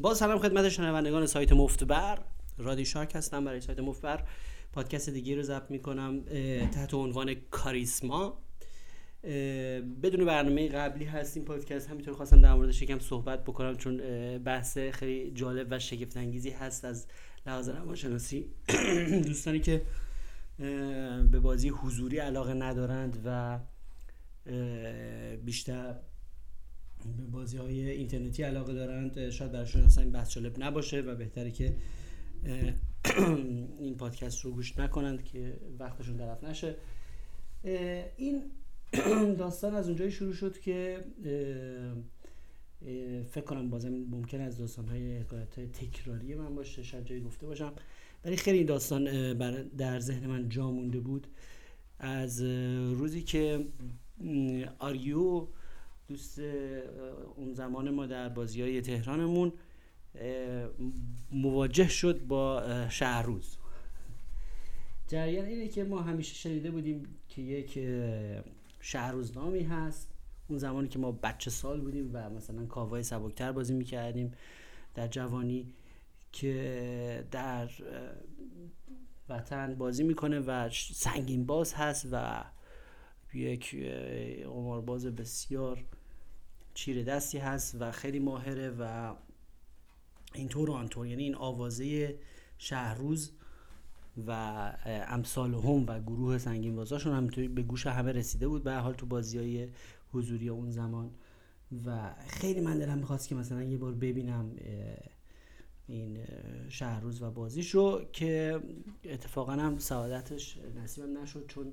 با سلام خدمت شنوندگان سایت مفتبر. رادی شارک هستم برای سایت مفتبر. پادکست دیگه رو ضبط می‌کنم تحت عنوان کاریسما. بدون برنامه قبلی هست این پادکست. همینطور خواستم در موردش یکم صحبت بکنم چون بحث خیلی جالب و شگفت انگیزی هست از لحاظ روانشناسی. دوستانی که به بازی حضوری علاقه ندارند و بیشتر به بازی های اینترنتی علاقه دارند. شاید براشون اصلا این بحث جالب نباشه و بهتره که این پادکست رو گوش نکنند که وقتشون طرف نشه. این داستان از اونجایی شروع شد که فکر کنم بازم ممکن از داستان های حکایت های تکراری من باشه شاید جایی گفته باشم. ولی خیلی این داستان در ذهن من جا مونده بود. از روزی که آریو دوست اون زمان ما در بازی های تهرانمون مواجه شد با شهروز. جریان اینه که ما همیشه شنیده بودیم که یک شهروزنامی هست. اون زمانی که ما بچه سال بودیم و مثلا کاوای سبکتر بازی می‌کردیم در جوانی که در وطن بازی می‌کنه و سنگین باز هست و یک باز بسیار چیره دستی هست و خیلی ماهره و اینطور و آنطور یعنی این آوازه شهروز و امثال هم و گروه سنگین بازاشون همینطوری به گوش همه رسیده بود. به حال تو بازی های حضوری اون زمان و خیلی من دلم می‌خواست که مثلا یه بار ببینم این شهروز و بازیشو که اتفاقا هم سعادتش نصیبم نشد چون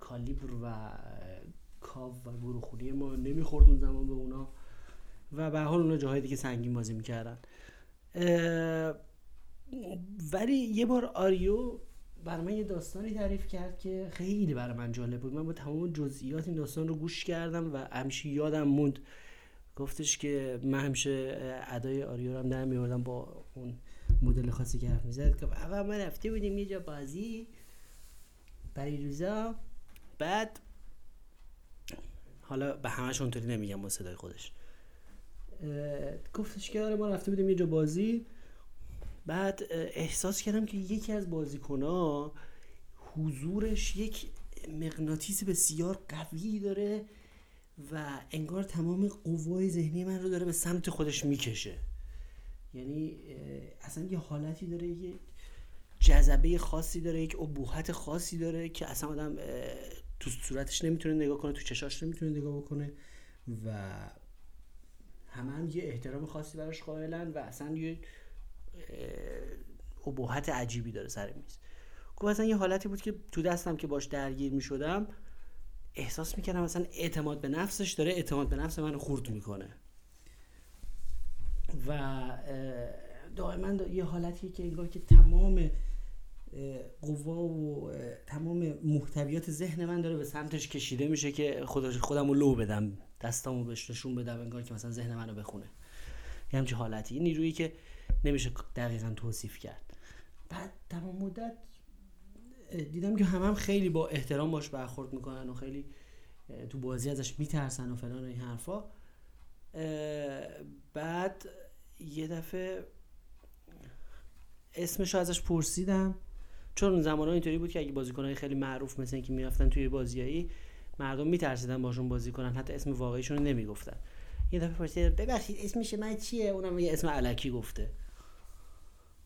کالیبر و کاو و گروه خونی ما نمی‌خورد اون زمان به اونا. و به حال اونا جاهای دیگه سنگین بازی می‌کردن. ولی یه بار آریو برای من یه داستانی تعریف کرد که خیلی برای من جالب بود. من با تمام جزئیات این داستان رو گوش کردم و همیشه یادم موند. گفتش که من همیشه ادای آریو رو هم در میوردم با اون مدل خاصی که حرف می‌زد. که اول ما رفته بودیم یه جا بازی. برای روزا. بعد حالا به همش اونطوری نمیگم با صدای خودش. گفتش که آره ما رفته بودیم یه جا بازی. بعد احساس کردم که یکی از بازیکنها حضورش یک مغناطیس بسیار قوی داره و انگار تمام قوای ذهنی من رو داره به سمت خودش می‌کشه. یعنی اصلا یه حالتی داره یه جذبه خاصی داره یک ابهت خاصی داره که اصلا آدم تو صورتش نمی‌تونه نگاه کنه تو چشاش نمی‌تونه نگاه بکنه و همه هم یه احترام خاصی براش قائلن و اصلا یه ابهت عجیبی داره سر میز. گفت اصلا یه حالتی بود که تو دستم که باش درگیر می‌شدم احساس می‌کردم مثلا اعتماد به نفسش داره اعتماد به نفس منو خورد می‌کنه. و دائما یه حالتی که انگار که تمام قوا و تمام محتویات ذهن من داره به سمتش کشیده میشه که خودش خودم رو لو بدم دستامو بهش نشون بدم انگار که مثلا ذهن منو بخونه. یه همچین حالتی یه نیرویی که نمیشه دقیقا توصیف کرد. بعد تمام مدت دیدم که همه هم خیلی با احترام باش برخورد می‌کنن و خیلی تو بازی ازش میترسن و فلان و این حرفا. بعد یه دفعه اسمش رو ازش پرسیدم. چون اون زمان اینطوری بود که اگه بازیکنهای خیلی معروف مثل اینکه می‌رفتن توی بازیایی مردم میترسیدن باشون بازی کنن. حتی اسم واقعیشون رو نمی‌گفتن. یه دفعه پرسید ببخشید اسمش من چیه؟ اونم یه اسم علکی گفته.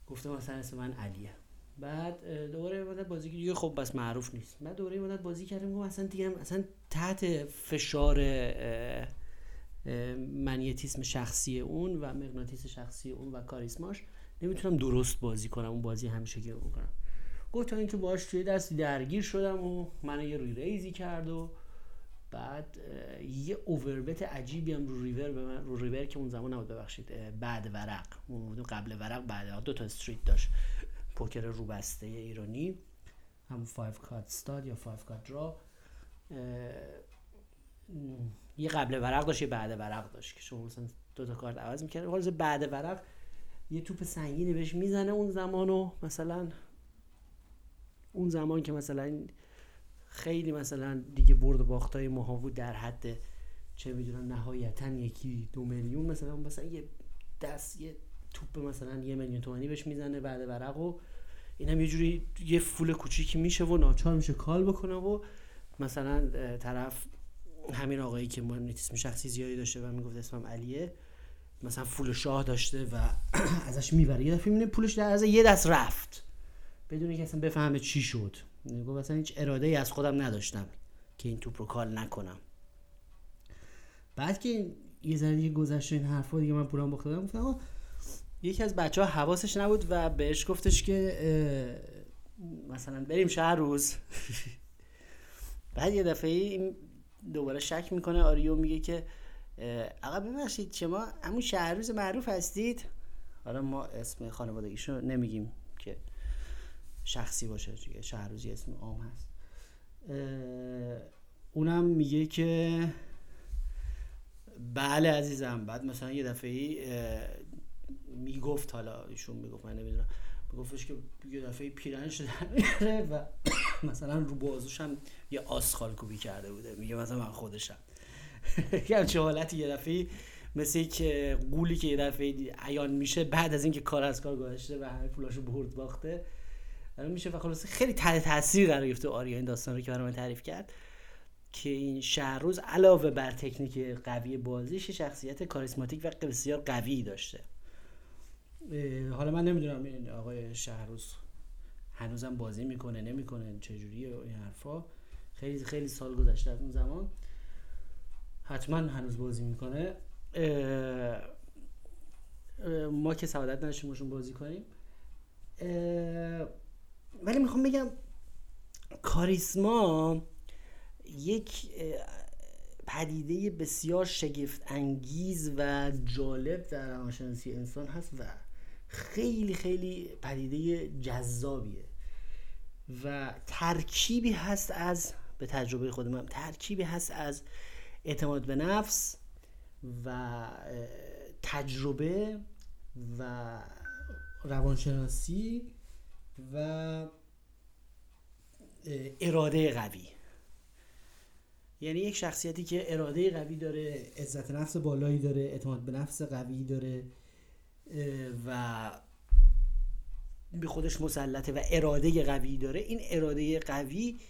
گفته مثلا اسم من علیه. بعد دوباره مدت بازی دیگه خب بس معروف نیست. بعد دوباره مدت بازی کردم گفتم اصلا دیگه اصلا تحت فشار منیتیسم شخصی اون و مغناطیس شخصی اون و کاریسماش نمی‌تونم درست بازی کنم اون بازی همیشه که بکنم گفت تا اینکه باش توی دست درگیر شدم و من یه روی ریزی کرد و بعد یه اووربت عجیبی هم رو ریور به من رو ریور که اون زمان نبود ببخشید بعد ورق. قبل ورق بعد ورق. دو تا استریت داشت. پوکر روبسته ایرانی. هم 5 کارت استاد یا 5 کارت درا یه قبل ورق داشت یه بعد ورق داشت که شما مثلا دو تا کارت عوض می‌کرد حالا بعد ورق یه توپ سنگینی بهش می‌زنه اون زمانو مثلا اون زمان که مثلا خیلی مثلا دیگه برد و باختای ماها در حد چه می‌دونم نهایتا یکی دو میلیون مثلا مثلا یه دست یه توپ مثلا یه میلیون تومانی بهش می‌زنه بعد ورق و این هم یه جوری یه فول کوچیکی میشه و ناچار میشه کال بکنه و مثلا طرف همین آقایی که مانیتیسم شخصی زیادی داشته و می‌گفت اسمم علیه مثلا فول شاه داشته و ازش می‌بره. یه دفعه می‌بینه پولش در از یه دست رفت. بدون اینکه اصلا بفهمه چی شد. گفت اصلا هیچ اراده ای از خودم نداشتم که این توپ رو کال نکنم. بعد که یه ذره دیگه گذشت این حرفا دیگه من پولم باخته گفتم یکی از بچه ها حواسش نبود و بهش گفتش که مثلا بریم شهر روز. بعد یه دفعه این دوباره شک می‌کنه آریو میگه که آقا ببخشید شما همون شهر روز معروف هستید؟ حالا ما اسم خانوادگیشو نمیگیم. که شخصی باشه دیگه شهروزی اسم عام هست. اونم میگه که بله عزیزم. بعد مثلا یه دفعه می‌گفت حالا ایشون می‌گفت من نمی‌دونم. میگفتش که یه دفعه پیرنش در و مثلا رو بازوش هم یه آسخال کوبی کرده بوده. میگه مثلا من خودشم. یه چه حالتی یه دفعه مثل یک قولی که یه دفعه عیان میشه بعد از اینکه کار از کار گذاشته و همه پولاشو برد باخته میشه و خلاصه خیلی تحت تاثیر قرار گرفته آریا این داستان رو که برای من تعریف کرد که این شهروز علاوه بر تکنیک قوی بازیش شخصیت کاریسماتیک و بسیار قوی داشته. حالا من نمی‌دونم این آقای شهروز هنوزم بازی می‌کنه نمی‌کنه چجوریه این حرفا. خیلی خیلی سال گذشته از اون زمان. حتما هنوز بازی می‌کنه. ما که سعادت نداشتیم بازی کنیم. ولی می‌خوام بگم کاریسما یک پدیده بسیار شگفت انگیز و جالب در روانشناسی انسان هست و خیلی خیلی پدیده جذابیه و ترکیبی هست از به تجربه خودم ترکیبی هست از اعتماد به نفس و تجربه و روانشناسی و اراده قوی. یعنی یک شخصیتی که اراده قوی داره عزت نفس بالایی داره اعتماد به نفس قوی داره و به خودش مسلطه و اراده قوی داره. این اراده قوی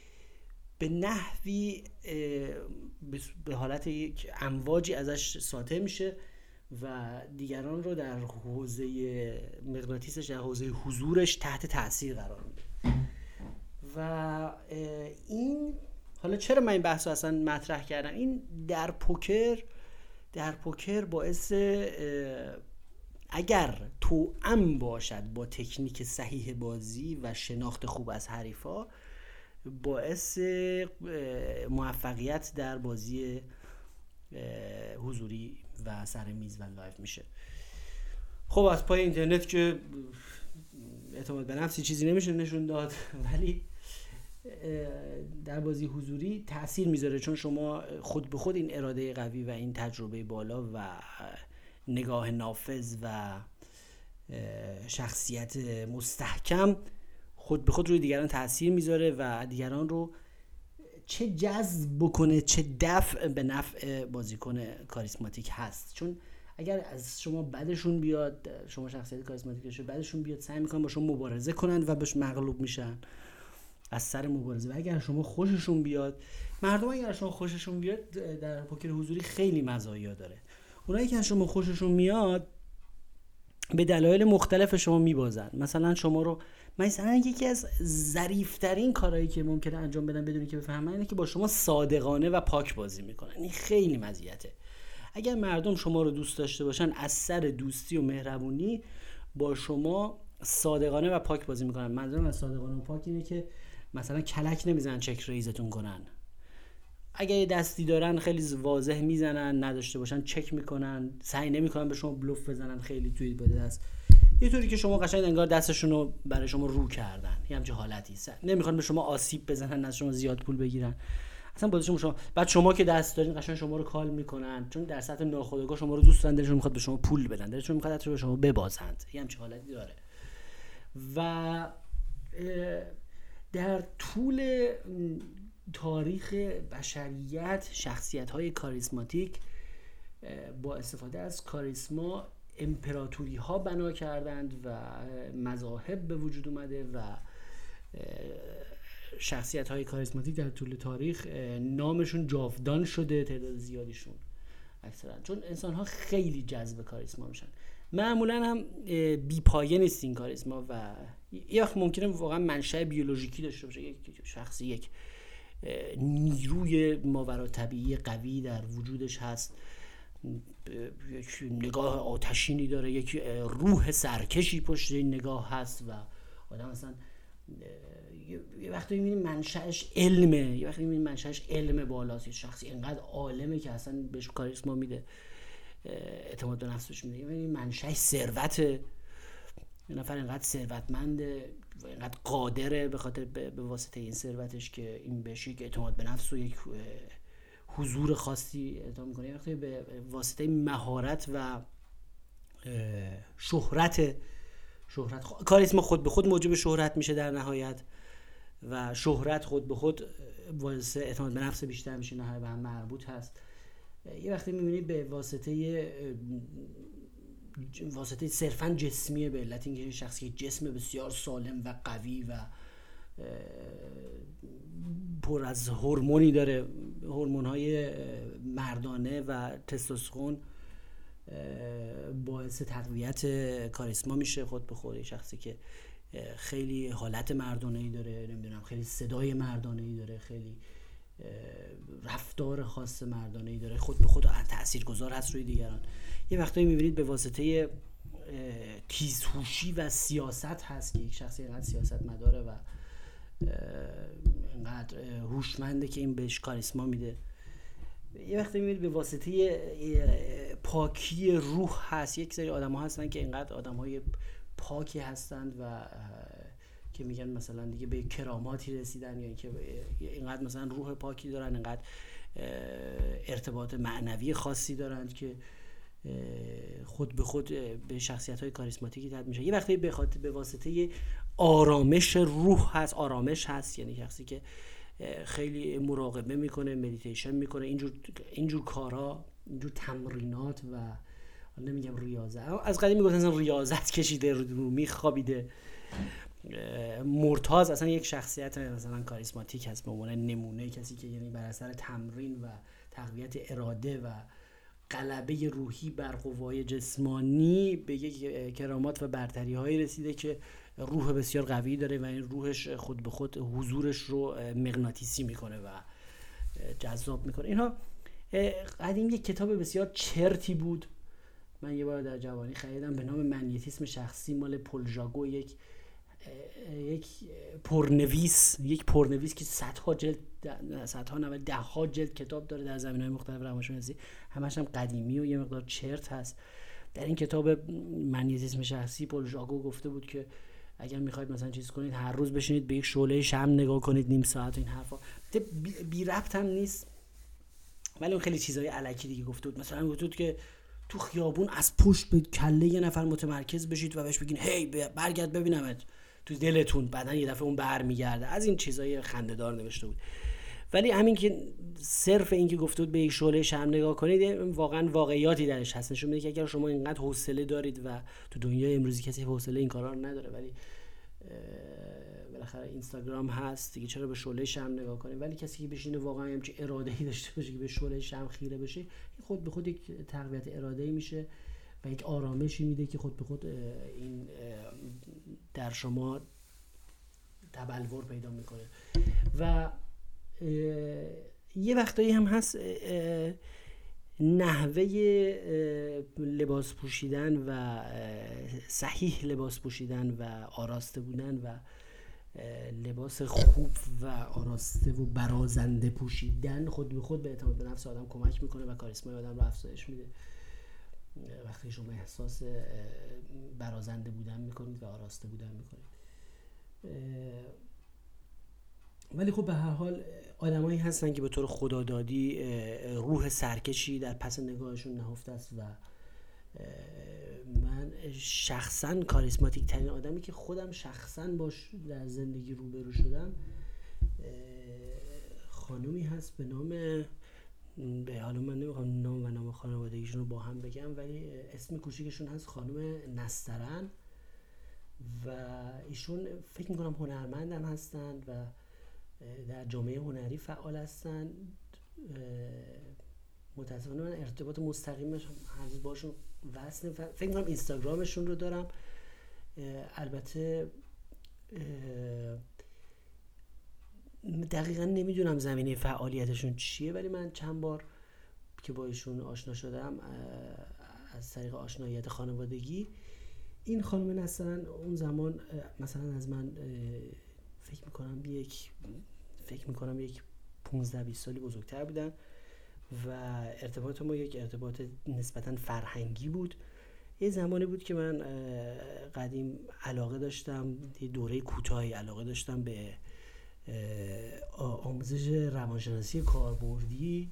به نحوی به حالت یک امواجی ازش ساطع میشه. و دیگران رو در حوزه مغناطیسش در حوزه حضورش تحت تاثیر قرار میده. و این حالا چرا من این بحث رو اصلا مطرح کردم؟ این در پوکر در پوکر باعث اگر ام باشد با تکنیک صحیح بازی و شناخت خوب از حریفا باعث موفقیت در بازی حضوری و سر میز و live میشه. خب از پای اینترنت که اعتماد به نفسی چیزی نمیشه نشون داد ولی در بازی حضوری تاثیر می‌ذاره چون شما خود به خود این اراده قوی و این تجربه بالا و نگاه نافذ و شخصیت مستحکم خود به خود روی دیگران تاثیر می‌ذاره و دیگران رو چه جذب بکنه چه دفع به نفع بازیکن کاریسماتیک هست. چون اگر از شما بعدشون بیاد شما شخصیت کاریسماتیک بعدشون بیاد سعی می‌کنن با شما مبارزه کنند و بهش مغلوب میشن. از سر مبارزه. و اگر شما خوششون بیاد مردم اگر شما خوششون بیاد در پوکر حضوری خیلی مزایا داره. اونایی که از شما خوششون میاد به دلایل مختلف شما میبازن. مثلا شما رو مثلا یکی از ظریفترین کارهایی که ممکنه انجام بدن بدونی که بفهمن اینه که با شما صادقانه و پاک بازی می‌کنن. این خیلی مزیته. اگر مردم شما رو دوست داشته باشن از سر دوستی و مهربونی با شما صادقانه و پاک بازی می‌کنن. منظورم از صادقانه و پاک اینه که مثلا کلک نمی‌زنن چک ریزتون کنن. اگه یه دستی دارن خیلی واضح می‌زنن نداشته باشن چک می‌کنن سعی نمی‌کنن به شما بلوف بزنن خیلی توی بده دست. یه طوری که شما قشنگ انگار دستشون رو برای شما رو کردن. یه همچه حالتی. نمی‌خوان به شما آسیب بزنن از شما زیاد پول بگیرن. اصلا بازی شما بعد شما که دست دارین قشنگ شما رو کال می‌کنن. چون در سطح ناخودآگاه شما رو دوست دارن دلشون می‌خواد به شما پول بدن. دلشون می‌خواد به شما ببازند. یه همچه حالتی داره. و در طول تاریخ بشریت شخصیت های کاریسماتیک با استفاده از کاریسما امپراتوری ها بنا کردند و مذاهب به وجود اومده و شخصیت های کاریسماتیک در طول تاریخ نامشون جاودان شده تعداد زیادیشون اکثرا. چون انسان ها خیلی جذب کاریسما میشن. معمولا هم بی پایه نیست این کاریسما و یه ممکنه واقعا منشأ بیولوژیکی داشته باشه. یک شخصی یک نیروی ماورا طبیعی قوی در وجودش هست. یک نگاه آتشینی داره یک روح سرکشی پشت این نگاه هست و آدم اصلا یه وقتی می‌بینی منشأش علمه یه وقتی می‌بینی منشأش علم بالاست شخصی اینقدر عالمه که اصلا بهش کاریسما میده اعتماد به نفسش میده. یعنی منشأش ثروت یه نفر اینقدر ثروتمنده اینقدر قادره به خاطر به واسطه این ثروتش که این بهش یک اعتماد به نفس و یک حضور خاصی اعطا می‌کنه وقتی به واسطه مهارت و شهرت شهرت کاریسما خود به خود موجب شهرت میشه در نهایت و شهرت خود به خود واسه اعتماد به نفس بیشتر میشه نهایت به هم مربوط هست. یه وقتی می‌بینید به واسطه واسطه صرفا جسمیه به علت اینکه شخصی جسم بسیار سالم و قوی و پر از هورمونی داره هورمون های مردانه و تستوسترون باعث تقویت کاریسما میشه خود به خود. شخصی که خیلی حالت مردانه ای داره نمی‌دونم خیلی صدای مردانه ای داره خیلی رفتار خاص مردانه ای داره خود به خود تاثیرگذار هست روی دیگران. یه وقتایی می‌بینید به واسطه تیزهوشی و سیاست هست که یک شخصی اینقدر سیاست مداره و اینقدر هوشمنده که این بهش کاریسما میده. یه وقتی می‌بینید به واسطه پاکی روح هست یک سری آدم ها هستن که اینقدر آدم های پاکی هستند و که میگن مثلا دیگه به کراماتی رسیدن یا اینکه اینقدر مثلا روح پاکی دارن اینقدر ارتباط معنوی خاصی دارند که خود به خود به شخصیت های کاریسماتیکی تبدیل میشه یه وقتی به خاطر به واسطه آرامش روح هست آرامش هست. یعنی شخصی که خیلی مراقبه می‌کنه مدیتیشن می‌کنه اینجور اینجور کارا اینجور تمرینات و نمیگم ریاضت. از قدیم می‌گفتن ریاضت کشیده رو میخوابیده مرتاز اصلا یک شخصیت مثلا کاریسماتیک هست به عنوان نمونه کسی که یعنی بر اثر تمرین و تقویت اراده و قلبه روحی بر قوای جسمانی به یک کرامات و برتری هایی رسیده که روح بسیار قوی داره و این روحش خود به خود حضورش رو مغناطیسی می‌کنه و جذاب می‌کنه. اینها قدیم یک کتاب بسیار چرتی بود. من یه بار در جوانی خریدم به نام منیتیسم شخصی مال پولژاگو یک یک پرنویس یک پرنویس که صدها جلد صدها نه ده ها جلد کتاب داره در زمین های مختلف روانشناسی. همش هم قدیمی و یه مقدار چرت هست. در این کتاب منیتیسم شخصی پول ژاگو گفته بود که اگر می‌خواید مثلا چیز کنید هر روز بشینید به یک شعله شم نگاه کنید نیم ساعت این حرفا. بی ربط هم نیست. ولی اون خیلی چیزای علکی دیگه گفته بود. مثلا گفته بود که تو خیابون از پشت به کله یه نفر متمرکز بشید و بهش بگین هی برگرد ببینمت. تو دلتون. بعدا یه دفعه اون برمیگرده. از این چیزای خندهدار نوشته بود. ولی همین که صرف این که گفته بود به یک شعله شم نگاه کنید واقعا واقعیاتی درش هست. نشون میده که اگر شما اینقدر حوصله دارید و تو دنیای امروزی کسی حوصله این کارا رو نداره ولی بالاخره اینستاگرام هست دیگه چرا به شعله شم نگاه کنید ولی کسی که بشینه واقعا همچین اراده ای داشته باشه که به شعله شم خیره بشه خود به خود یک تقویت اراده ای میشه و یک آرامشی میده که خود به خود این در شما تبلور پیدا می‌کنه. و یه وقتایی هم هست نحوه لباس پوشیدن و صحیح لباس پوشیدن و آراسته بودن و لباس خوب و آراسته و برازنده پوشیدن خود به خود به اعتماد به نفس آدم کمک می‌کنه و کاریسمای آدم رو افزایش میده. وقتی شما احساس برازنده بودن می‌کنید و آراسته بودن می‌کنید. ولی خب به هر حال آدمایی هستن که به طور خدادادی روح سرکشی در پس نگاهشون نهفته است و من شخصا کاریسماتیک ترین آدمی که خودم شخصا باش در زندگی روبرو شدم خانومی هست به نام به حالا من نمی‌خوام نام و نام خانوادگیشون رو با هم بگم ولی اسم کوچیکشون هست خانم نسترن و ایشون فکر می‌کنم هنرمندم هستند و در جامعه هنری فعال هستند متاسفانه من ارتباط مستقیمش هنوز باشون وصل فکر می‌کنم اینستاگرامشون رو دارم. البته دقیقا نمی‌دونم زمینه فعالیتشون چیه ولی من چند بار که با ایشون آشنا شدم از طریق آشناییت خانوادگی این خانم نسترن اون زمان مثلا از من فکر می‌کنم یک فکر می‌کنم یک 15 20 سالی بزرگتر بودن و ارتباط ما یک ارتباط نسبتا فرهنگی بود. یه زمانی بود که من قدیم علاقه داشتم یه دوره کوتاهی علاقه داشتم به آموزش روانشناسی کاربردی.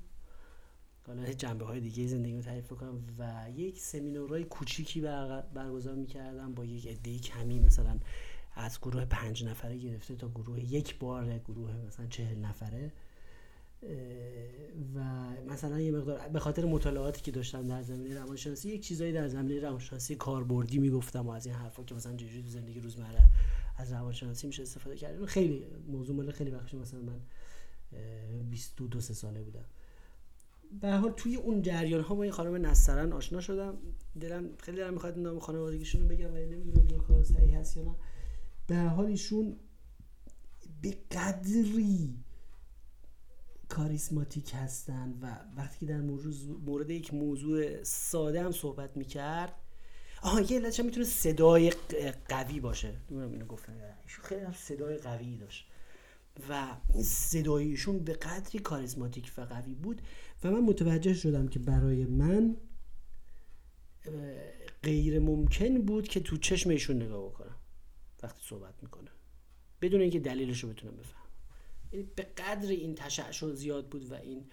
حالا جنبه های دیگه زندگی رو تعریف کنم و یک سمینارهای کوچیکی برگزار می‌کردم با یک عده کمی مثلا از گروه پنج نفره گرفته تا گروه یک بار گروه مثلا چهل نفره. و مثلا یه مقدار به خاطر مطالعاتی که داشتم در زمینه روانشناسی یک چیزایی در زمینه روانشناسی کاربردی می‌گفتم و از این حرفا که مثلا چجوری زندگی روزمره از روانشناسی میشه استفاده کرد خیلی موضوع مال خیلی وقتی مثلا من 22 سه ساله بودم. به حال توی اون جریان ها با این خانم نسترن آشنا شدم. دلم خیلی دلم می‌خواد نام خانوادگیشون رو بگم ولی نمی‌دونم کار صحیح هست یا نه. به حال ایشون به قدری کاریسماتیک هستن و وقتی که در مورد یک موضوع ساده هم صحبت می‌کرد آها یه علتش می‌تونه صدای قوی باشه؟ نمی‌دونم اینو گفتم. خیلی هم صدای قوی داشت و این صدایشون به قدری کاریسماتیک و قوی بود و من متوجه شدم که برای من غیر ممکن بود که تو چشم ایشون نگاه بکنم. وقتی صحبت می‌کنه. بدون اینکه دلیلش رو بتونم بفهم یعنی به قدر این تشعشع زیاد بود و این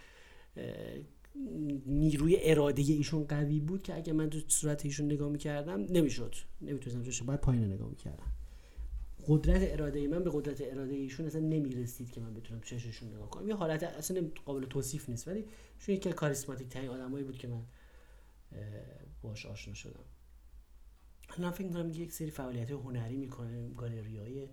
نیروی اراده ایشون قوی بود که اگه من تو صورت ایشون نگاه می‌کردم نمی‌شد. نمی‌تونستم جوش باید پایین نگاه می‌کردم. قدرت اراده ای من به قدرت اراده ایشون اصلا نمی‌رسید که من بتونم چششون نگاه کنم. یه حالت اصلا قابل توصیف نیست. ولی چون یکی کاریسماتیک ترین آدمایی بود که من باش آشنا شدم. من فکر می‌کنم یک سری فعالیت هنری می‌کنه گالری های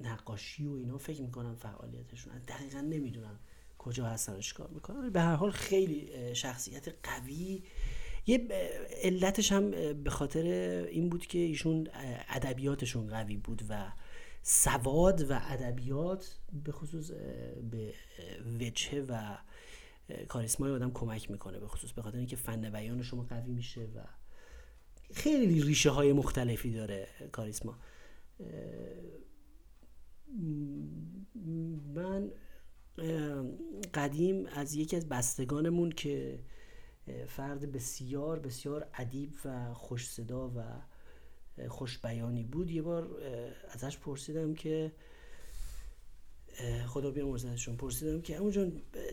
نقاشی و اینا فکر می‌کنم فعالیتشون. دقیقا نمی‌دونم کجا هستن کار می‌کنن. به هر حال خیلی شخصیت قوی. یه علتش هم به خاطر این بود که ایشون ادبیاتشون قوی بود و سواد و ادبیات به خصوص به وجهه و کاریسمای آدم کمک می‌کنه به خصوص به خاطر اینکه فن بیان شما قوی میشه و خیلی ریشه های مختلفی داره کاریسما من قدیم از یکی از بستگانمون که فرد بسیار بسیار ادیب و خوش صدا و خوش بیانی بود یه بار ازش پرسیدم که خدا بیامرزدشون پرسیدم که اونجا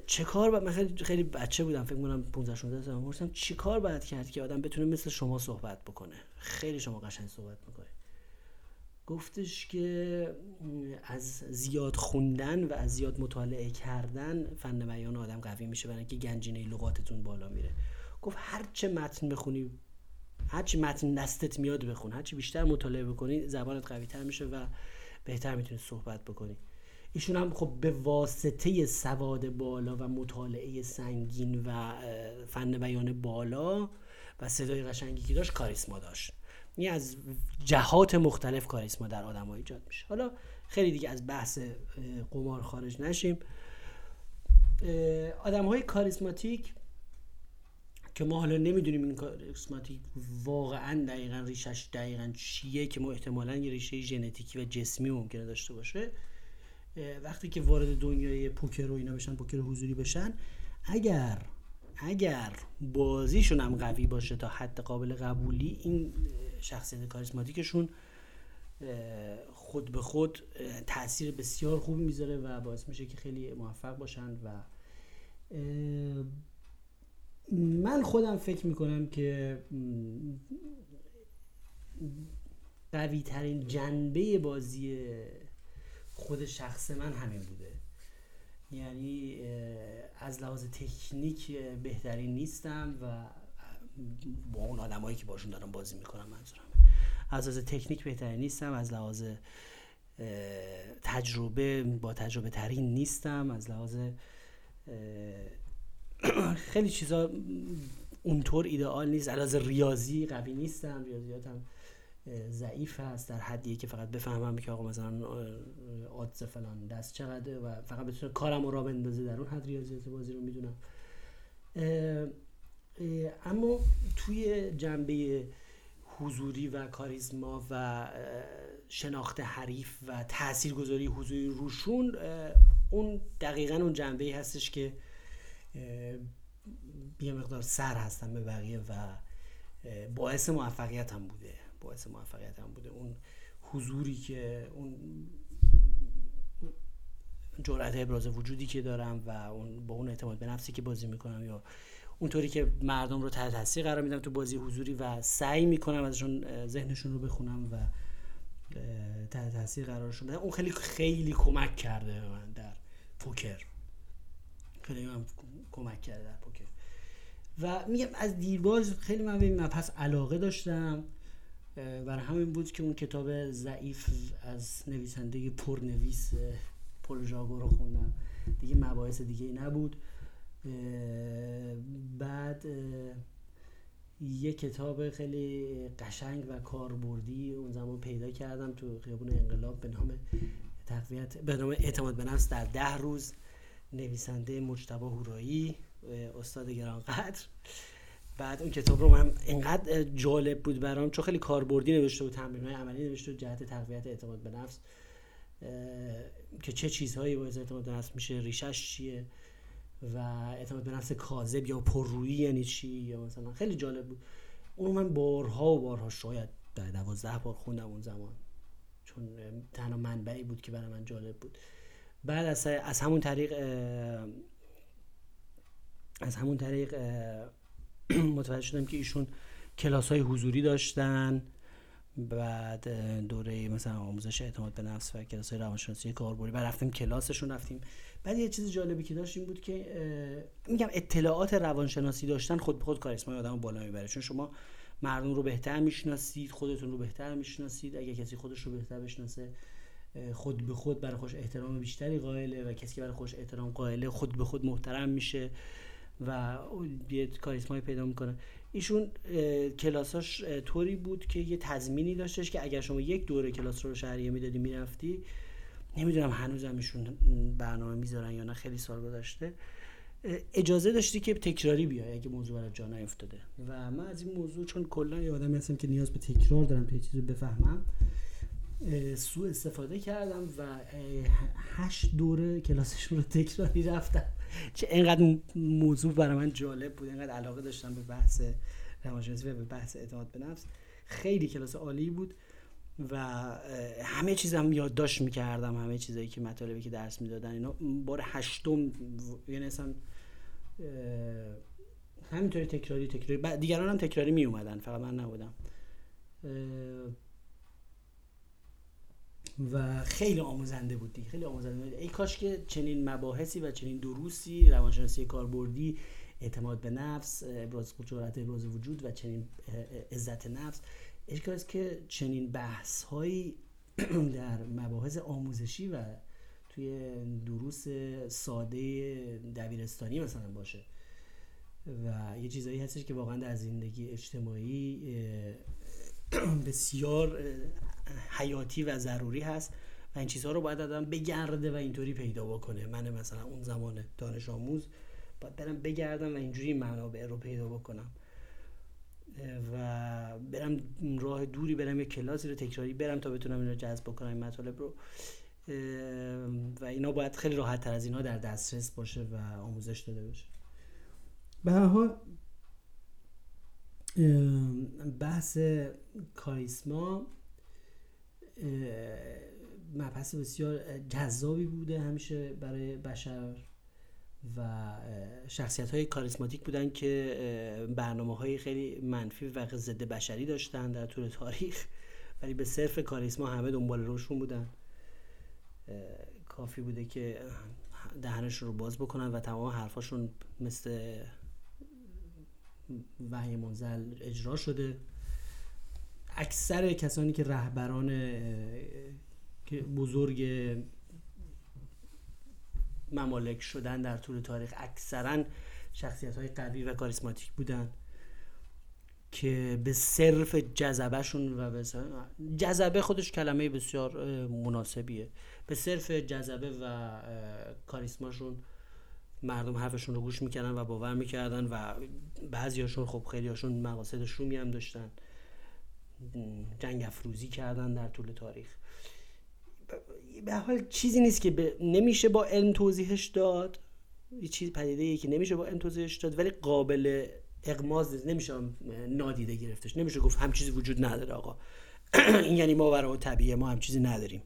چه کار باید من خیلی, خیلی بچه بودم فکر کنم 15 16 سال پرسیدم چی کار باید کرد که آدم بتونه مثل شما صحبت بکنه؟ خیلی شما قشنگ صحبت می‌کنه گفتش که از زیاد خوندن و از زیاد مطالعه کردن فن بیان آدم قوی میشه برای اینکه گنجینه لغاتتون بالا میره. گفت هر چه متن بخونی هر چه متن دستت میاد بخون هر چه بیشتر مطالعه بکنی زبانت قوی تر میشه و بهتر می‌تونی صحبت بکنی. ایشون هم خب به واسطه سواد بالا و مطالعه سنگین و فن بیان بالا و صدای قشنگی که داشت کاریسما داشت. این از جهات مختلف کاریسما در آدم ها ایجاد میشه. حالا خیلی دیگه از بحث قمار خارج نشیم. آدم های کاریسماتیک که ما حالا نمی‌دونیم این کاریسماتیک واقعا دقیقا ریشش دقیقا چیه که ما احتمالا یه ریشه ژنتیکی و جسمی ممکنه داشته باشه. وقتی که وارد دنیای پوکر و اینا بشن پوکر حضوری بشن اگر اگر بازیشون هم قوی باشه تا حد قابل قبولی این شخصیت کاریسماتیکشون خود به خود تاثیر بسیار خوب می‌ذاره و باعث میشه که خیلی موفق باشن و من خودم فکر می‌کنم که قوی ترین جنبه بازی خود شخص من همین بوده. یعنی از لحاظ تکنیک بهترین نیستم و با اون آدمایی که باشون دارم بازی می‌کنم منظورم. از لحاظ تکنیک بهترین نیستم از لحاظ تجربه با تجربه ترین نیستم از لحاظ خیلی چیزا اونطور ایدئال نیست از ریاضی قوی نیستم ریاضیاتم ضعیف هست در حدیه که فقط بفهمم که آقا مثلا آدز فلان دست چقدره و فقط بتونه کارم رو را بندازه در اون حد ریاضیات بازی رو می‌دونم. اما توی جنبه حضوری و کاریزما و شناخت حریف و تاثیرگذاری حضوری روشون اون دقیقا اون جنبه هستش که یه مقدار سر هستن به بقیه و باعث موفقیت هم بوده. باعث موفقیت هم بوده. اون حضوری که اون جرأت ابراز وجودی که دارم و اون با اون اعتماد به نفسی که بازی می‌کنم یا اونطوری که مردم رو تحت تاثیر قرار میدم تو بازی حضوری و سعی می‌کنم ازشون ذهنشون رو بخونم و تحت تاثیر قرارشون بدم. اون خیلی خیلی کمک کرده من در پوکر. خیلی من کمک کرده در پوکر. و میگم از دیرباز خیلی من به این علاقه داشتم. برای همین بود که اون کتاب ضعیف از نویسنده پرنویس پل ژاگو رو خوندم. دیگه مباحث دیگه نبود. بعد یه کتاب خیلی قشنگ و کاربردی اون زمان پیدا کردم تو خیابون انقلاب به نام تقویت به نام اعتماد به نفس در ده روز. نویسنده مجتبا هورایی استاد گرانقدر. بعد اون کتاب رو من اینقدر جالب بود برام چون خیلی کاربردی نوشته بود تمرین عملی نوشته بود جهت تقویت اعتماد به نفس که چه چیزهایی باعث اعتماد به نفس میشه ریشش چیه و اعتماد به نفس کاذب یا پررویی یعنی چی؟ یا مثلا خیلی جالب بود. اونو من بارها و بارها شاید در دوازده بار خوندم اون زمان چون تنها منبعی بود که برای من جالب بود. بعد از, از همون طریق از همون طریق متوجه شدم که ایشون کلاس های حضوری داشتن. بعد دوره مثلا آموزش اعتماد به نفس و کلاس های روانشناسی کاربردی بعد رفتیم کلاسشون رفتیم. بعد یه چیز جالبی که داشت این بود که میگم اطلاعات روانشناسی داشتن خود به خود کاریسمای آدم بالا می‌بره. چون شما مردم رو بهتر می‌شناسید خودتون رو بهتر می‌شناسید. اگه کسی خودش رو بهتر بشناسه خود به خود برای خوش احترام بیشتری قائله و کسی که برای خوش احترام قائله خود به خود محترم میشه. و یه کاریسمایی پیدا می‌کنه. ایشون کلاساش طوری بود که یه تضمینی داشتش که اگر شما یک دوره کلاس رو شهریه می‌دادی می‌رفتی نمی‌دونم هنوزم ایشون برنامه می‌ذارن یا نه خیلی سال گذشته. اجازه داشتی که تکراری بیای اگه موضوع برات جا نیفتاده. و من از این موضوع چون کلا یه آدمی هستم که نیاز به تکرار دارم تا چیزی بفهمم سوء استفاده کردم و هشت دوره کلاسشون رو تکراری رفتم. چه اینقدر موضوع برای من جالب بود اینقدر علاقه داشتم به بحث روانشناسی و به بحث اعتماد به نفس. خیلی کلاس عالی بود و همه چیزم یادداشت می‌کردم همه چیزایی که مطالبی که درس می‌دادن اینا. بار هشتم یعنی اصلا همینطوری تکراری تکراری. دیگران هم تکراری می اومدن فقط من نبودم. و خیلی آموزنده بود دیگه خیلی آموزنده بود ای کاش که چنین مباحثی و چنین دروسی روانشناسی کاربردی اعتماد به نفس ابراز جرأت ابراز وجود و چنین عزت نفس اشکال است که چنین بحث هایی در مباحث آموزشی و توی دروس ساده دبیرستانی مثلا باشه. و یه چیزایی هستش که واقعا در زندگی اجتماعی بسیار حیاتی و ضروری هست و این چیزها رو باید آدم بگرده و اینطوری پیدا بکنه. من مثلا اون زمان دانش آموز باید برم بگردم و اینجوری منابع رو پیدا بکنم. و برم راه دوری برم یه کلاسی رو تکراری برم تا بتونم این رو جذب بکنم این مطالب رو. و اینا باید خیلی راحت تر از اینا در دسترس باشه و آموزش داده بشه به هر حال بحث کاریسما مبحث بسیار جذابی بوده همیشه برای بشر و شخصیت های کاریسماتیک بودن که برنامه های خیلی منفی و ضد بشری داشتن در طول تاریخ. ولی به صرف کاریسما همه دنبال روشون بودن. کافی بوده که دهنشون رو باز بکنن و تمام حرفاشون مثل وحی منزل اجرا شده. اکثر کسانی که رهبران بزرگ ممالک شدن در طول تاریخ اکثرا شخصیت های قوی و کاریسماتیک بودن که به صرف جذبهشون و به جذبه خودش کلمه بسیار مناسبیه. به صرف جذبه و کاریسماشون مردم حرفشون رو گوش می‌کردن و باور می‌کردن و بعضیاشون خب خیلی هاشون مقاصد شومی هم داشتن. جنگ افروزی کردن در طول تاریخ. به حال چیزی نیست که نمیشه با علم توضیحش داد. یه چیز پدیده که نمیشه با علم توضیحش داد ولی قابل اغماز نمیشه نادیده گرفتش. نمیشه گفت هم چیزی وجود نداره آقا. این یعنی ما برای طبیعه ما هم چیزی نداریم.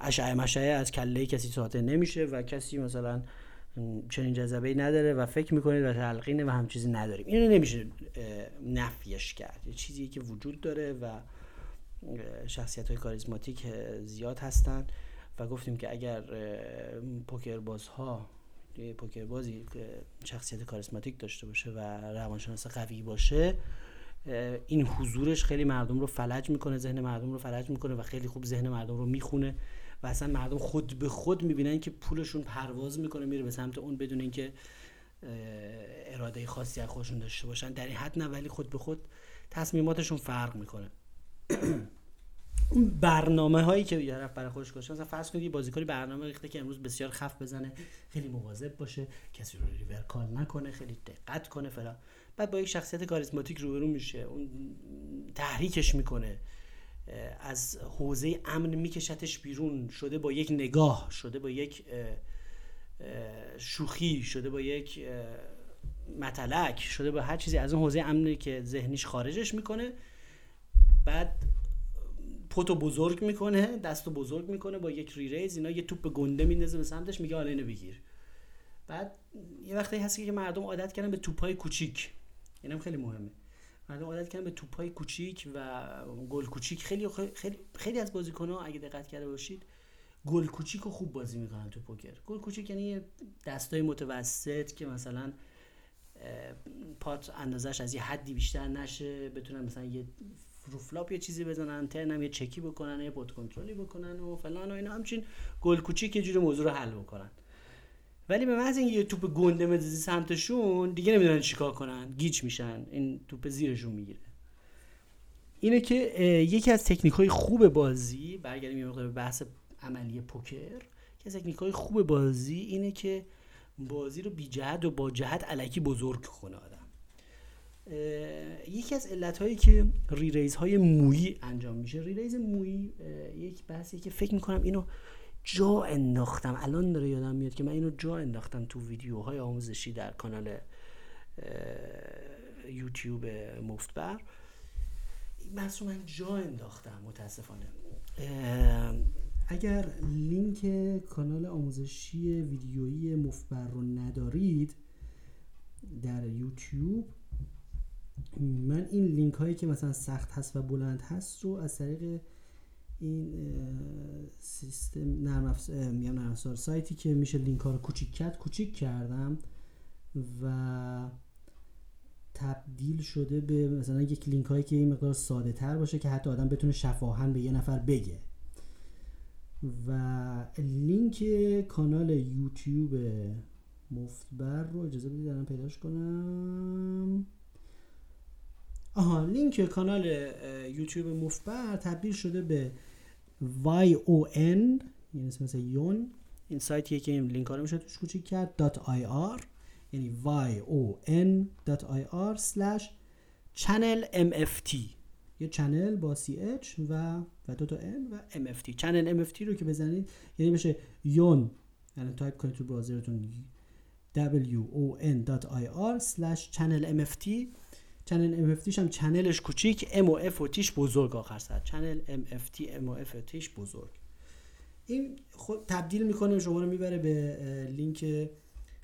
اشعه مشعه از کله کسی ساطع نمیشه و کسی مثلا چنین جذبه نداره و فکر می‌کنید و تلقینه و هم چیزی نداریم. اینو نمیشه نفیش کرد. یه چیزی که وجود داره و شخصیت های کاریزماتیک زیاد هستن و گفتیم که اگر پوکر ها پوکر بازی شخصیت کاریزماتیک داشته باشه و روانشناس قوی باشه این حضورش خیلی مردم رو فلج می‌کنه ذهن مردم رو فلج می‌کنه و خیلی خوب ذهن مردم رو می‌خونه. اصلا مردم خود به خود می‌بینن که پولشون پرواز می‌کنه میره به سمت اون بدون اینکه اراده خاصی از خودشون داشته باشن. در این حد نه ولی خود به خود تصمیماتشون فرق می‌کنه. اون برنامه هایی که یه برای خودش گذاشته مثلا فرض کنید بازیکنی برنامه ریخته که امروز بسیار خف بزنه خیلی مواظب باشه کسی رو ریور کال نکنه خیلی دقت کنه فلان. بعد با یک شخصیت کاریزماتیک روبرو میشه اون تحریکش می‌کنه. از حوزه امن میکشتش بیرون شده با یک نگاه شده با یک شوخی شده با یک متلک شده با هر چیزی از اون حوزه امنی که ذهنیش خارجش می‌کنه. بعد پوتو بزرگ می‌کنه دستو بزرگ می‌کنه با یک ریریز اینا یه توپ گنده میندازه به سمتش میگه حالا اینو بگیر. بعد یه وقتی هستی که مردم عادت کردن به توپای کوچیک. اینم خیلی مهمه. مردم عادت کردن به توپای کوچیک و گل کوچیک. خیلی خیلی خیلی از بازیکن‌ها اگه دقت کرده باشید گل کوچیک رو خوب بازی می‌کنن تو پوکر. گل کوچیک یعنی دستای متوسط که مثلا pot اندازش از یه حدی بیشتر نشه بتونن مثلا یه رو flop یه چیزی بزنن turn م یه چکی بکنن یه pot control ی بکنن و فلان و اینا. همچین گل کوچیک یه جوری موضوع رو حل بکنن. ولی به محض اینکه یه توپ گنده می‌زنی سمتشون دیگه نمی‌دونن چیکار کنن. گیج میشن. این توپ زیرشون می‌گیره. اینه که یکی از تکنیک های خوب بازی برگردیم یه مقدار به بحث عملی پوکر. یکی از تکنیک های خوب بازی اینه که بازی رو بی جهت و با جهت علکی بزرگ کنه آدم. یکی از علت هایی که ریریز های مویی انجام میشه. ریریز مویی یک بحثی که فکر می‌کنم اینو جا انداختم. الان داره یادم میاد که من اینو جا انداختم تو ویدیوهای آموزشی در کانال یوتیوب مفتبر. رو من جا انداختم متاسفانه. اگر لینک کانال آموزشی ویدیویی مفتبر رو ندارید در یوتیوب من این لینک هایی که مثلا سخت هست و بلند هست رو از طریق این سیستم نرم افزار سایتی که میشه لینک ها رو کوچیک کرد کوچیک کردم و تبدیل شده به مثلا یک لینک هایی که این مقدار ساده تر باشه که حتی آدم بتونه شفاهن به یه نفر بگه. و لینک کانال یوتیوب مفتبر رو اجازه بدید الان پیداش کنم. آها لینک کانال یوتیوب مفبر تبدیل شده به YON یعنی مثل یون. این سایتیه که این لینک ها رو میشه توش کوچیک کرد .ir یعنی yon.ir slash channel mft یه channel با H و و دو تا n و mft چنل mft رو که بزنید یعنی بشه یون. یعنی تایپ کنید تو browser تون yon.ir slash channel mft channel M F هم channel ش کوچیک M و F و T ش بزرگ آخر سر. چنل تی ام و اف تیش بزرگ. این خود تبدیل می‌کنه شما رو می‌بره به لینک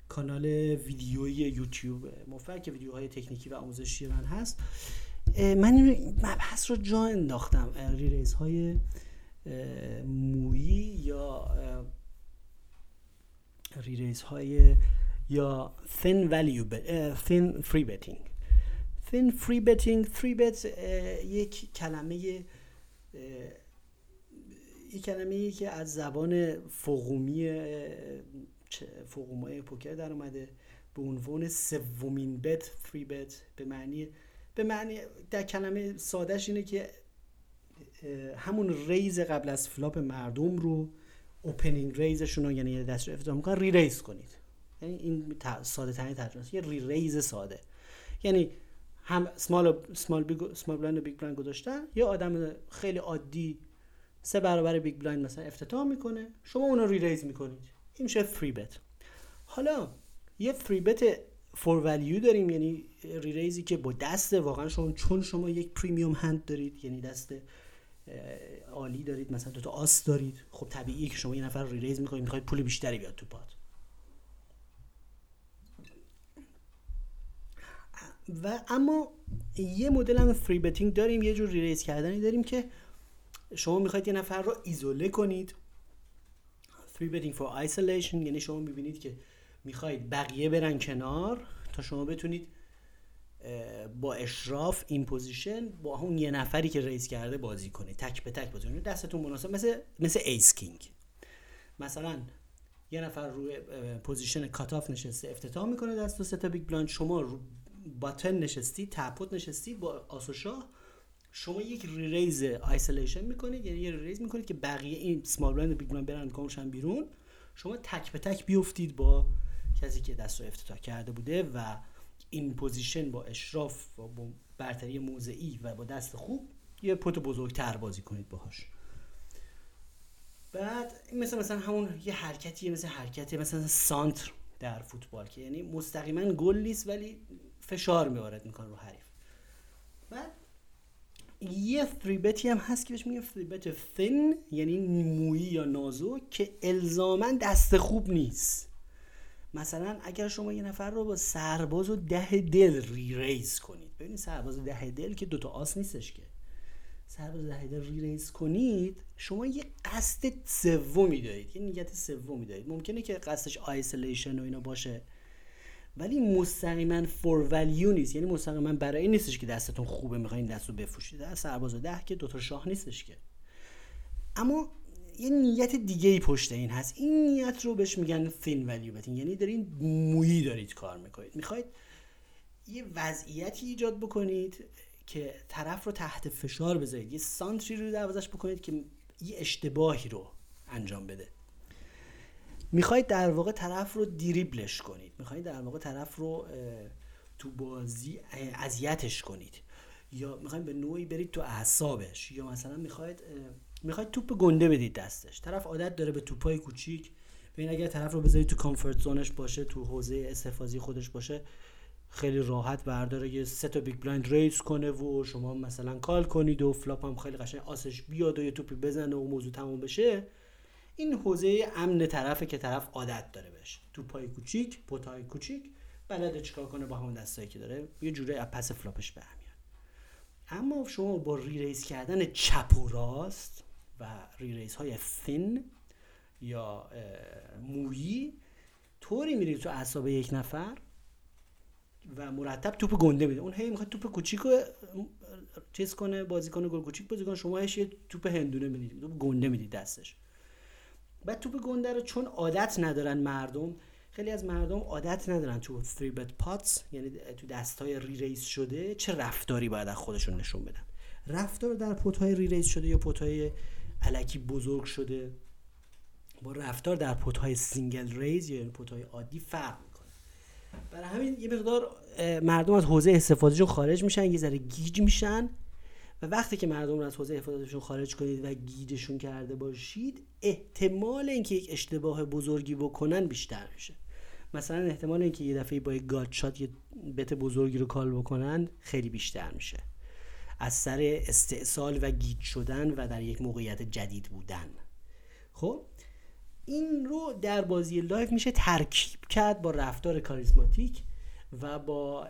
کانال ویدیویی یوتیوب. مفر که ویدیوهای تکنیکی و آموزشی من هست. من این مبحث رو جا انداختم. ریز های مویی یا ریریز های یا thin value thin free betting. Thin free betting. Free bet یک کلمه یک کلمه که از زبان فقومی فقومای پوکر در اومده. به عنوان سومین بت three bet به معنی به معنی در کلمه سادهش اینه که همون raise قبل از flop مردم رو opening raise شون رو یعنی دست رو افتتاح می‌کنن re-raise کنید. یعنی این ساده ترین ترجمه یه re-raise ساده. یعنی هم small small big small blind و big blind گذاشتن یه آدم خیلی عادی سه برابر big blind مثلا افتتاح می‌کنه. شما اونو re-raise می‌کنید. این میشه three bet حالا یه three bet for value داریم یعنی re-raise ی که با دست واقعا شما چون شما یک premium hand دارید یعنی دست عالی دارید مثلا دو تا آس دارید. خب طبیعیه که شما یه نفر re-raise می‌کنید می‌خواید پول بیشتری بیاد تو pot. و اما یه مدل هم three betting داریم یه جور re-raise کردنی داریم که شما می‌خواید یه نفر رو ایزوله کنید. three betting for isolation یعنی شما می‌بینید که می‌خواید بقیه برن کنار تا شما بتونید با اشراف in position با اون یه نفری که raise کرده بازی کنید. تک به تک بازی کنید. دستتون مناسب مثل مثل ace king مثلا یه نفر روی position cutoff نشسته افتتاح می‌کنه دست و سه تا big blind شما button نشستی تپوت نشستی با آس و شا شما یک raise isolation می‌کنید یعنی یه raise می‌کنید که بقیه این small blind big blind برن گم شن بیرون. شما تک به تک بیفتید با کسی که دست رو افتتاح کرده بوده و in position با اشراف و با برتری موضعی و با دست خوب یه pot بزرگتر بازی کنید باهاش. بعد مثل مثلا همون یه حرکتیه مثل حرکت مثلا سانتر. در فوتبال که یعنی مستقیما گل نیست ولی فشار وارد می‌کنه رو حریف. بعد یه three bet ی هم هست که بهش میگه three bet thin یعنی مویی یا نازک که الزاما دست خوب نیست. مثلا اگر شما یه نفر رو با سرباز و ده دل re-raise کنید. ببینید سرباز ده دل که دوتا آس نیستش که. سرباز ده دل re-raise کنید شما یه قصد سومی دارید یه نیت سومی دارید. ممکنه که قصدش isolation و اینا باشه ولی مستقیما فور ولیو نیست. یعنی مستقیما برای این نیستش که دستتون خوبه می‌خواین دست رو بفروشید. سرباز ده که دوتا شاه نیستش که. اما یه نیت دیگه ای پشت این هست. این نیت رو بهش میگن فین ولیو یعنی دارین مویی دارید کار می‌کنید. می‌خواید یه وضعیتی ایجاد بکنید. که طرف رو تحت فشار بذارید. یه سانتری رو دروازش بکنید که یه اشتباهی رو انجام بده. می‌خواید در واقع طرف رو دریبلش کنید. می‌خواید در واقع طرف رو تو بازی اذیتش کنید. یا می‌خواید به نوعی برید تو اعصابش. یا مثلا می‌خواید می‌خواید توپ گنده بدید دستش. طرف عادت داره به توپای کوچیک. ببین اگر طرف رو بذارید تو comfort zone ش باشه تو حوزه استحفاظی خودش باشه خیلی راحت برداره یه سه تا big blind raise کنه و شما مثلا call کنید و flop هم خیلی قشنگ آسش بیاد و یه توپی بزنه و موضوع تموم بشه. این حوزه امن طرفه که طرف عادت داره بهش. توپای کوچیک pot ای کوچیک بلده چیکار کنه با همون دستایی که داره؟ یه جوری از پس flop ش برمیاد اما شما با re-raise کردن چپ و راست و re-raise های thin یا مویی طوری میرید تو اعصاب یک نفر و مرتب توپ گنده می‌دید اون هی می‌خواد توپ کوچیک چیز کنه بازی کنه گل کوچیک بازی کنه شما یه توپ هندونه می‌دید توپ گنده می‌دید دستش. بعد توپ گنده رو چون عادت ندارن مردم خیلی از مردم عادت ندارن تو 3 bet pots یعنی تو دستای re-raise شده چه رفتاری باید از خودشون نشون بدن. رفتار در pot های re-raise شده یا pot های الکی بزرگ شده. با رفتار در pot های single raise یا pot های عادی فرق برای همین یه مقدار مردم از حوزه استحفاظیشون خارج میشن یه ذره گیج میشن و وقتی که مردم رو از حوزه استحفاظیشون خارج کنید و گیجشون کرده باشید احتمال اینکه یک اشتباه بزرگی بکنن بیشتر میشه. مثلا احتمال اینکه یه دفعه با یک gutshot یه bet بزرگی رو call بکنن خیلی بیشتر میشه. از سر استیصال و گیج شدن و در یک موقعیت جدید بودن. خب؟ این رو در بازی live میشه ترکیب کرد با رفتار کاریزماتیک و با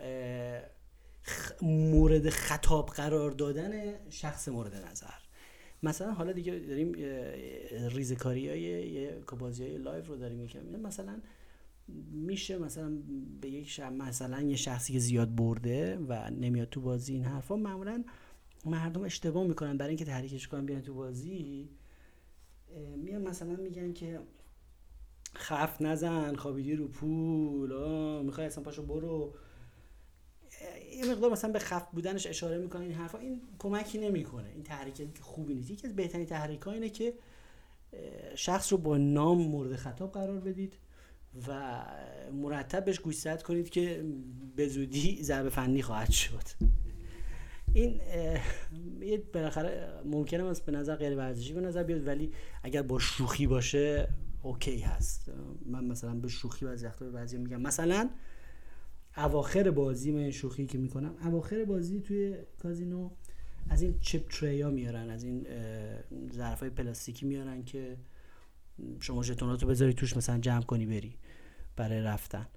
مورد خطاب قرار دادن شخص مورد نظر. مثلا حالا دیگه داریم ریزکاری های بازی های live رو داریم می‌کنیم مثلا میشه مثلا به یک شخص مثلا یه شخصی که زیاد برده و نمیاد تو بازی این حرفا معمولا مردم اشتباه می‌کنن. برای اینکه تحریکش کنن بیان تو بازی میان مثلا میگن که خف نزن خوابیدی رو پول می‌خوای اصلا پاشو برو. یه مقدار مثلا به خف بودنش اشاره می‌کنه این حرفا. این کمکی نمی‌کنه. این تحریک خوبی نیست. یکی از بهترین تحریک اینه که شخص رو با نام مورد خطاب قرار بدید و مرتب بهش گوشزد کنید که به زودی ضربه فنی خواهد شد. این یه بالاخره ممکنه به نظر غیر ورزشی به نظر بیاد ولی اگر با شوخی باشه اوکی هست. من مثلا به شوخی بعضی وقتا به بعضی میگم. مثلا اواخر بازی من شوخی که می‌کنم اواخر بازی توی کازینو از این چپ تری ها میارن از این ظرف های پلاستیکی میارن که شما ژتوناتو بذاری توش مثلا جمع کنی بری برای رفتن.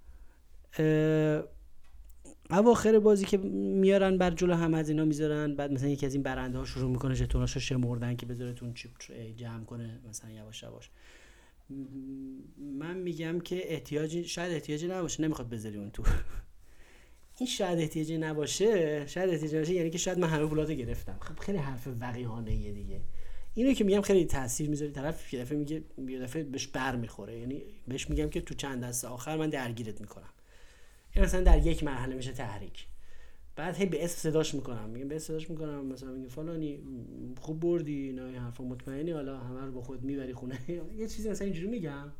اواخر بازی که میارن بر جلو هم از اینا می‌ذارن بعد مثلا یکی از این برنده ها شروع می‌کنه ژتوناشو شمردن که بذاره تون چیپ جمع کنه مثلا یواش یواش. من میگم که احتیاجی شاید احتیاجی نباشه نمی‌خواد بذاری اون تو. این شاید احتیاجی نباشه شاید احتیاجی نباشه یعنی که شاید من همه پولاتو گرفتم. خب خیلی حرف وقیحانه یه دیگه. اینو که میگم خیلی تاثیر می‌ذاره طرف یه دفعه میگه یه دفعه بهش بر می‌خوره یعنی بهش میگم که تو چند دست آخر من درگیرت می‌کنم. این مثلا در یک مرحله میشه تحریک. بعد هی به اسم صداش می‌کنم. میگم به صداش می‌کنم. مثلا میگه فلانی خوب بردی نه این حرفا مطمئنی. حالا همه رو با خود می‌بری خونه. یه چیزی مثلا اینجوری میگم.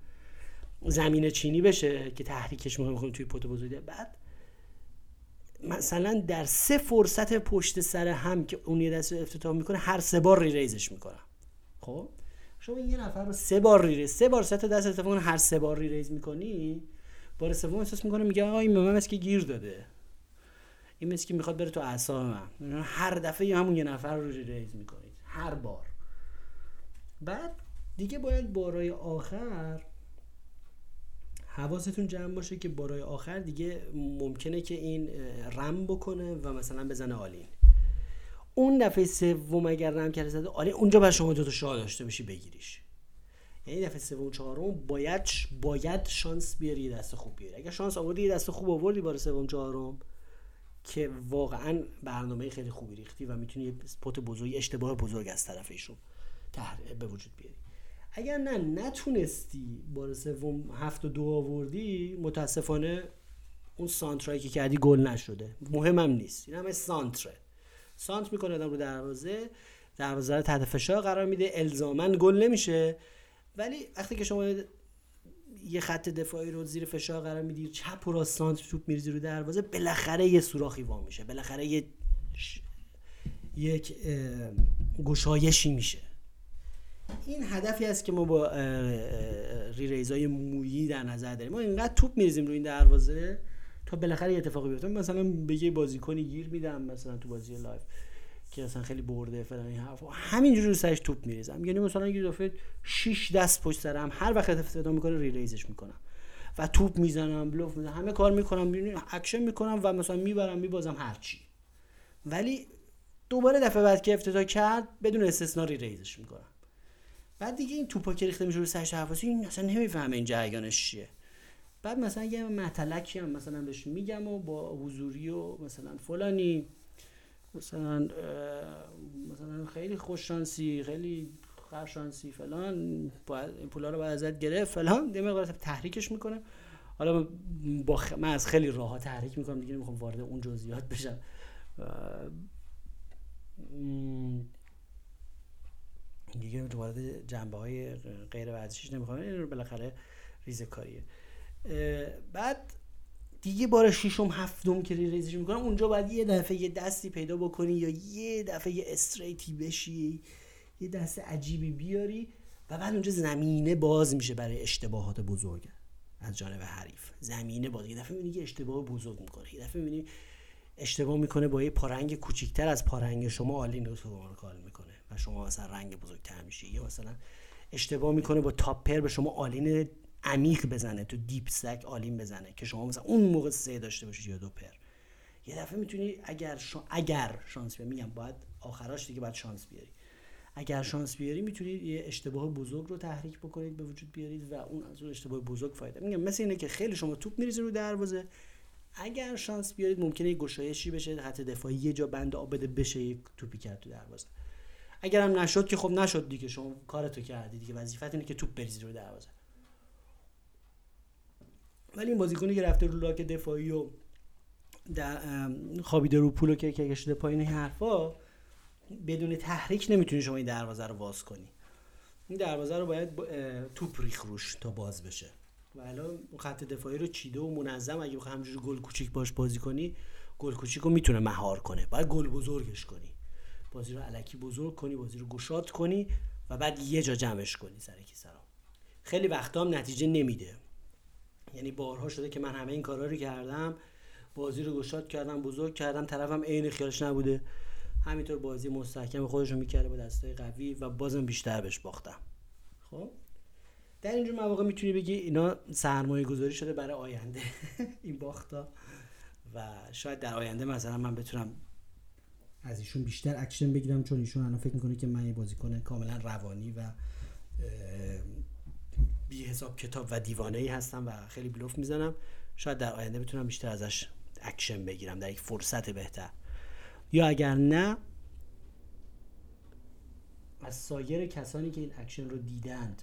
زمین چینی بشه که تحریکش می‌خوام توی پوت بزرگه بعد مثلا در سه فرصت پشت سر هم که اون یه دست افتتاح می‌کنه هر سه بار ری ریزش می‌کنم. خب؟ شما یه نفر رو سه بار re-raise سه بار سه تا دست اتفاقا هر سه بار re-raise می‌کنی بار سوم احساس می‌کنه میگه آقا این من که گیر داده. این مثل که می‌خواد بره تو اعصاب من. هر دفعه همون یه نفر رو re-raise می‌کنید. هر بار. بعد دیگه باید بارای آخر حواستون جمع باشه که بارای آخر دیگه ممکنه که این رم بکنه و مثلا بزنه all-in. اون دفعه سوم اگر رم کرده زده all-in اونجا بر شما دو تا شاه داشته باشی بگیریش. یعنی دفعه سوم چهارم باید باید شانس بیاری دست خوب بیاری. اگر شانس آوردی دست خوب آوردی بار سوم چهارم که واقعا برنامه خیلی خوبی ریختی و می‌تونی یه pot بزرگی اشتباه بزرگ از طرف ایشون به وجود بیاری. اگر نه نتونستی بار سوم هفت و دو آوردی متاسفانه اون سانترایی که کردی گل نشده. مهمم نیست. این همه سانتره. سانت می‌کنه آدم رو دروازه دروازه رو تحت فشار قرار میده. الزامن گل نمیشه. ولی وقتی که شما یه خط دفاعی رو زیر فشار قرار میدی چپ و راست توپ میریزی رو دروازه بالاخره یه سوراخی وا میشه. بالاخره یه یک گشایشی میشه. این هدفی است که ما با re-raise ای مویی در نظر داریم. ما اینقدر توپ میریزیم روی این دروازه تا بالاخره یه اتفاقی بیفته. مثلا به یه بازیکنی گیر میدم مثلا تو بازی live. که اصلا خیلی برده فلان این حرفا. همینجوری سرش توپ میریزم. یعنی مثلا یه دفعه 6 دست پشت سرم هر وقت افتتاح می‌کنه re-raise ش می‌کنم. و توپ می‌زنم بلوف می‌زنم همه کار می‌کنم اکشن می‌کنم و مثلا می‌برم میبازم هرچی ولی دوباره دفعه بعد که افتتاح کرد بدون استثنا re-raise ش می‌کنم. بعد دیگه این توپا که ریخته میشه رو سرش حواسی این اصلا نمی‌فهمه این جریانش چیه. بعد مثلا یه مطلقی هم مثلا بهش میگم و با حضوری و مثلا فلانی مثلا مثلا خیلی خوششانسی خیلی خرشانسی فلان باید این پولا رو باید ازت گرفت فلان یه مقدار تحریکش می‌کنه. حالا با من از خیلی راه تحریک می‌کنم دیگه نمی‌خوام وارد اون جزئیات بشم. دیگه وارد جنبه های غیر ورزشیش نمی‌خوام این رو بالاخره ریزه کاریه. بعد دیگه بار ششم هفتم که ریزش می‌کنم اونجا باید یه دفعه یه دستی پیدا بکنی یا یه دفعه یه استریتی بشی یه دست عجیبی بیاری و بعد اونجا زمینه باز میشه برای اشتباهات بزرگ از جانب حریف. زمینه باز یه دفعه می‌بینی اشتباه بزرگ می‌کنه یه دفعه می‌بینی اشتباه می‌کنه با یه پارنگ کوچیکتر از پارنگ شما آلین رو کار می‌کنه و شما مثلا رنگ بزرگتر میشه یا مثلا اشتباه می‌کنه با top pair به شما all-in عمیق بزنه تو deep stack all-in بزنه که شما مثلا اون موقع سه داشته باشید یا دو pair. یه دفعه می‌تونی اگر اگر شانس بیاری میگم باید آخراش دیگه باید شانس بیاری. اگر شانس بیاری می‌تونید یه اشتباه بزرگ رو تحریک بکنید به وجود بیارید و اون از اون اشتباه بزرگ فایده. میگم مثل اینه که خیلی شما توپ میریزید رو دروازه. اگر شانس بیارید ممکنه یه گشایشی بشه خط دفاعی یه جا بند آب بده بشه یک توپی کرد تو دروازه. اگر هم نشد که خب نشد دیگه شما کارتو کردی دیگه. وظیفت اینه که توپ بریزی رو دروازه. ولی این بازیکنی که رفته رو لاک دفاعی و در خوابیده رو پول که کشیده پایین حرفا بدون تحریک نمی‌تونی شما این دروازه رو باز کنی. این دروازه رو باید توپ ریخ روش تا باز بشه. و الان خط دفاعی رو چیده و منظم اگه بخوای همجوری گل کوچیک باش بازی کنی گل کوچیک رو می‌تونه مهار کنه. باید گل بزرگش کنی. بازی رو علکی بزرگ کنی بازی رو گشاد کنی و بعد یه جا جمعش کنی سر کی سرا خیلی وقتا هم نتیجه نمیده. یعنی بارها شده که من همه این کارا رو کردم. بازی رو گشاد کردم بزرگ کردم. طرفم عین خیالش نبوده. همینطور بازی مستحکم خودش رو می‌کرده با دستای قوی و بازم بیشتر بهش باختم. خب؟ در اینجور مواقع می‌تونی بگی اینا سرمایه گذاری شده برای آینده. این باختا. و شاید در آینده مثلا من بتونم از ایشون بیشتر اکشن بگیرم چون ایشون الان فکر می‌کنه که من یه بازیکن کاملا روانی و بی حساب کتاب و دیوانه ای هستم و خیلی بلوف می‌زنم. شاید در آینده بتونم بیشتر ازش اکشن بگیرم در یک فرصت بهتر. یا اگر نه از سایر کسانی که این اکشن رو دیدند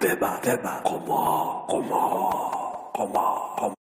ببر ببر. قما قما قما.